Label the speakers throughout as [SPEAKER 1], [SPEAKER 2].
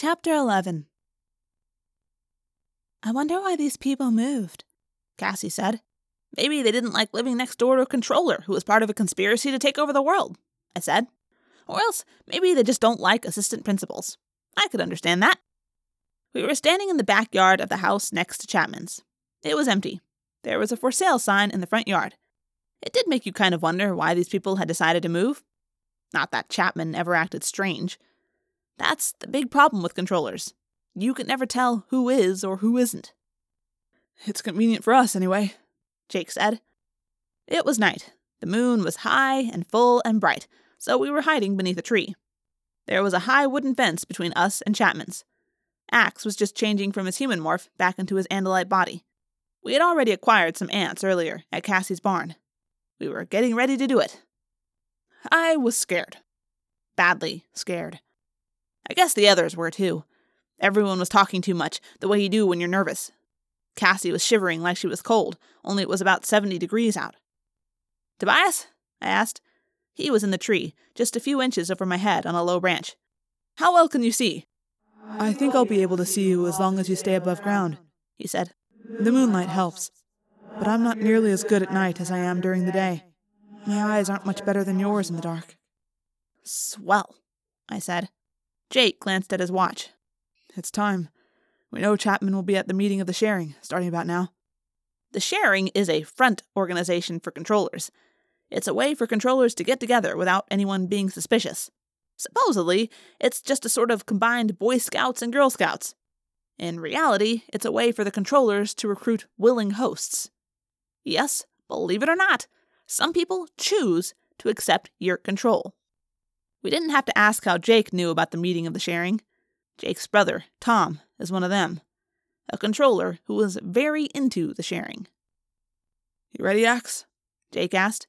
[SPEAKER 1] Chapter 11 I wonder why these people moved, Cassie said.
[SPEAKER 2] Maybe they didn't like living next door to a controller who was part of a conspiracy to take over the world, I said. Or else maybe they just don't like assistant principals. I could understand that. We were standing in the backyard of the house next to Chapman's. It was empty. There was a for sale sign in the front yard. It did make you kind of wonder why these people had decided to move. Not that Chapman ever acted strange. That's the big problem with controllers. You can never tell who is or who isn't.
[SPEAKER 1] It's convenient for us, anyway,
[SPEAKER 2] Jake said. It was night. The moon was high and full and bright, so we were hiding beneath a tree. There was a high wooden fence between us and Chapman's. Ax was just changing from his human morph back into his Andalite body. We had already acquired some ants earlier at Cassie's barn. We were getting ready to do it. I was scared. Badly scared. I guess the others were too. Everyone was talking too much, the way you do when you're nervous. Cassie was shivering like she was cold, only it was about 70 degrees out. Tobias? I asked. He was in the tree, just a few inches over my head on a low branch. How well can you see?
[SPEAKER 1] I think I'll be able to see you as long as you stay above ground, he said. The moonlight helps, but I'm not nearly as good at night as I am during the day. My eyes aren't much better than yours in the dark.
[SPEAKER 2] Swell, I said. Jake glanced at his watch.
[SPEAKER 1] It's time. We know Chapman will be at the meeting of the sharing, starting about now.
[SPEAKER 2] The sharing is a front organization for controllers. It's a way for controllers to get together without anyone being suspicious. Supposedly, it's just a sort of combined Boy Scouts and Girl Scouts. In reality, it's a way for the controllers to recruit willing hosts. Yes, believe it or not, some people choose to accept your control. We didn't have to ask how Jake knew about the meeting of the sharing. Jake's brother, Tom, is one of them, a controller who was very into the sharing.
[SPEAKER 1] You ready, Ax?
[SPEAKER 2] Jake asked.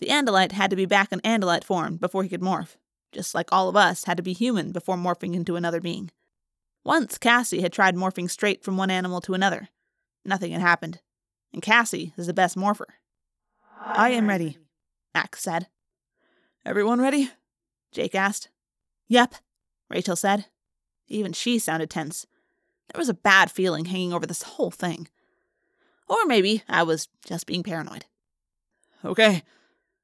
[SPEAKER 2] The Andalite had to be back in Andalite form before he could morph, just like all of us had to be human before morphing into another being. Once Cassie had tried morphing straight from one animal to another. Nothing had happened, and Cassie is the best morpher.
[SPEAKER 1] I am ready,
[SPEAKER 2] Ax said.
[SPEAKER 1] Everyone ready?
[SPEAKER 2] Jake asked. Yep, Rachel said. Even she sounded tense. There was a bad feeling hanging over this whole thing. Or maybe I was just being paranoid.
[SPEAKER 1] Okay,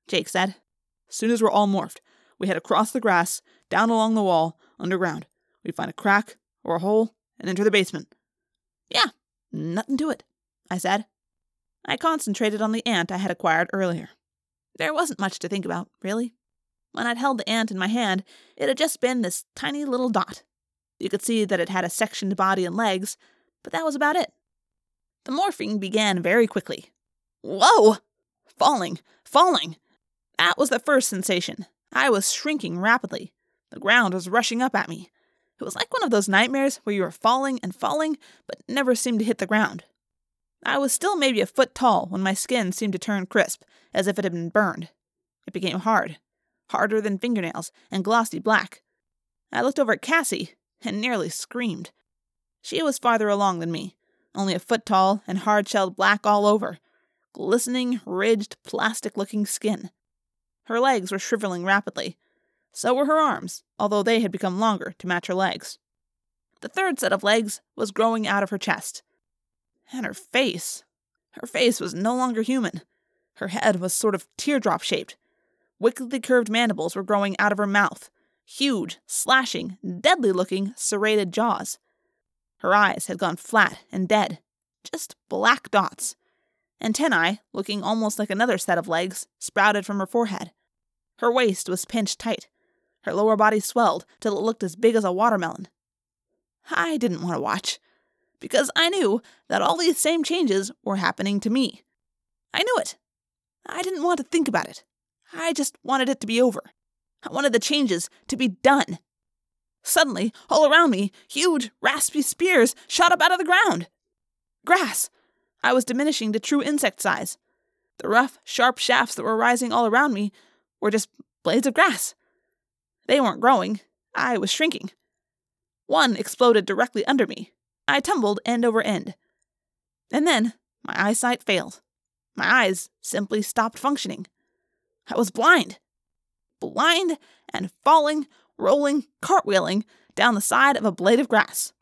[SPEAKER 2] Jake said.
[SPEAKER 1] As soon as we're all morphed, we head across the grass, down along the wall, underground. We find a crack or a hole and enter the basement.
[SPEAKER 2] Yeah, nothing to it, I said. I concentrated on the ant I had acquired earlier. There wasn't much to think about, really. When I'd held the ant in my hand, it had just been this tiny little dot. You could see that it had a sectioned body and legs, but that was about it. The morphing began very quickly. Whoa! Falling, falling. That was the first sensation. I was shrinking rapidly. The ground was rushing up at me. It was like one of those nightmares where you were falling and falling, but never seemed to hit the ground. I was still maybe a foot tall when my skin seemed to turn crisp, as if it had been burned. It became hard, harder than fingernails, and glossy black. I looked over at Cassie and nearly screamed. She was farther along than me, only a foot tall and hard shelled black all over, glistening, ridged, plastic looking skin. Her legs were shriveling rapidly. So were her arms, although they had become longer to match her legs. The third set of legs was growing out of her chest. And her face. Her face was no longer human. Her head was sort of teardrop shaped. Wickedly curved mandibles were growing out of her mouth, huge, slashing, deadly looking, serrated jaws. Her eyes had gone flat and dead, just black dots. Antennae, looking almost like another set of legs, sprouted from her forehead. Her waist was pinched tight. Her lower body swelled till it looked as big as a watermelon. I didn't want to watch, because I knew that all these same changes were happening to me. I knew it. I didn't want to think about it. I just wanted it to be over. I wanted the changes to be done. Suddenly, all around me, huge, raspy spears shot up out of the ground. Grass! I was diminishing to true insect size. The rough, sharp shafts that were rising all around me were just blades of grass. They weren't growing, I was shrinking. One exploded directly under me. I tumbled end over end. And then my eyesight failed. My eyes simply stopped functioning. I was blind. Blind and falling, rolling, cartwheeling, down the side of a blade of grass.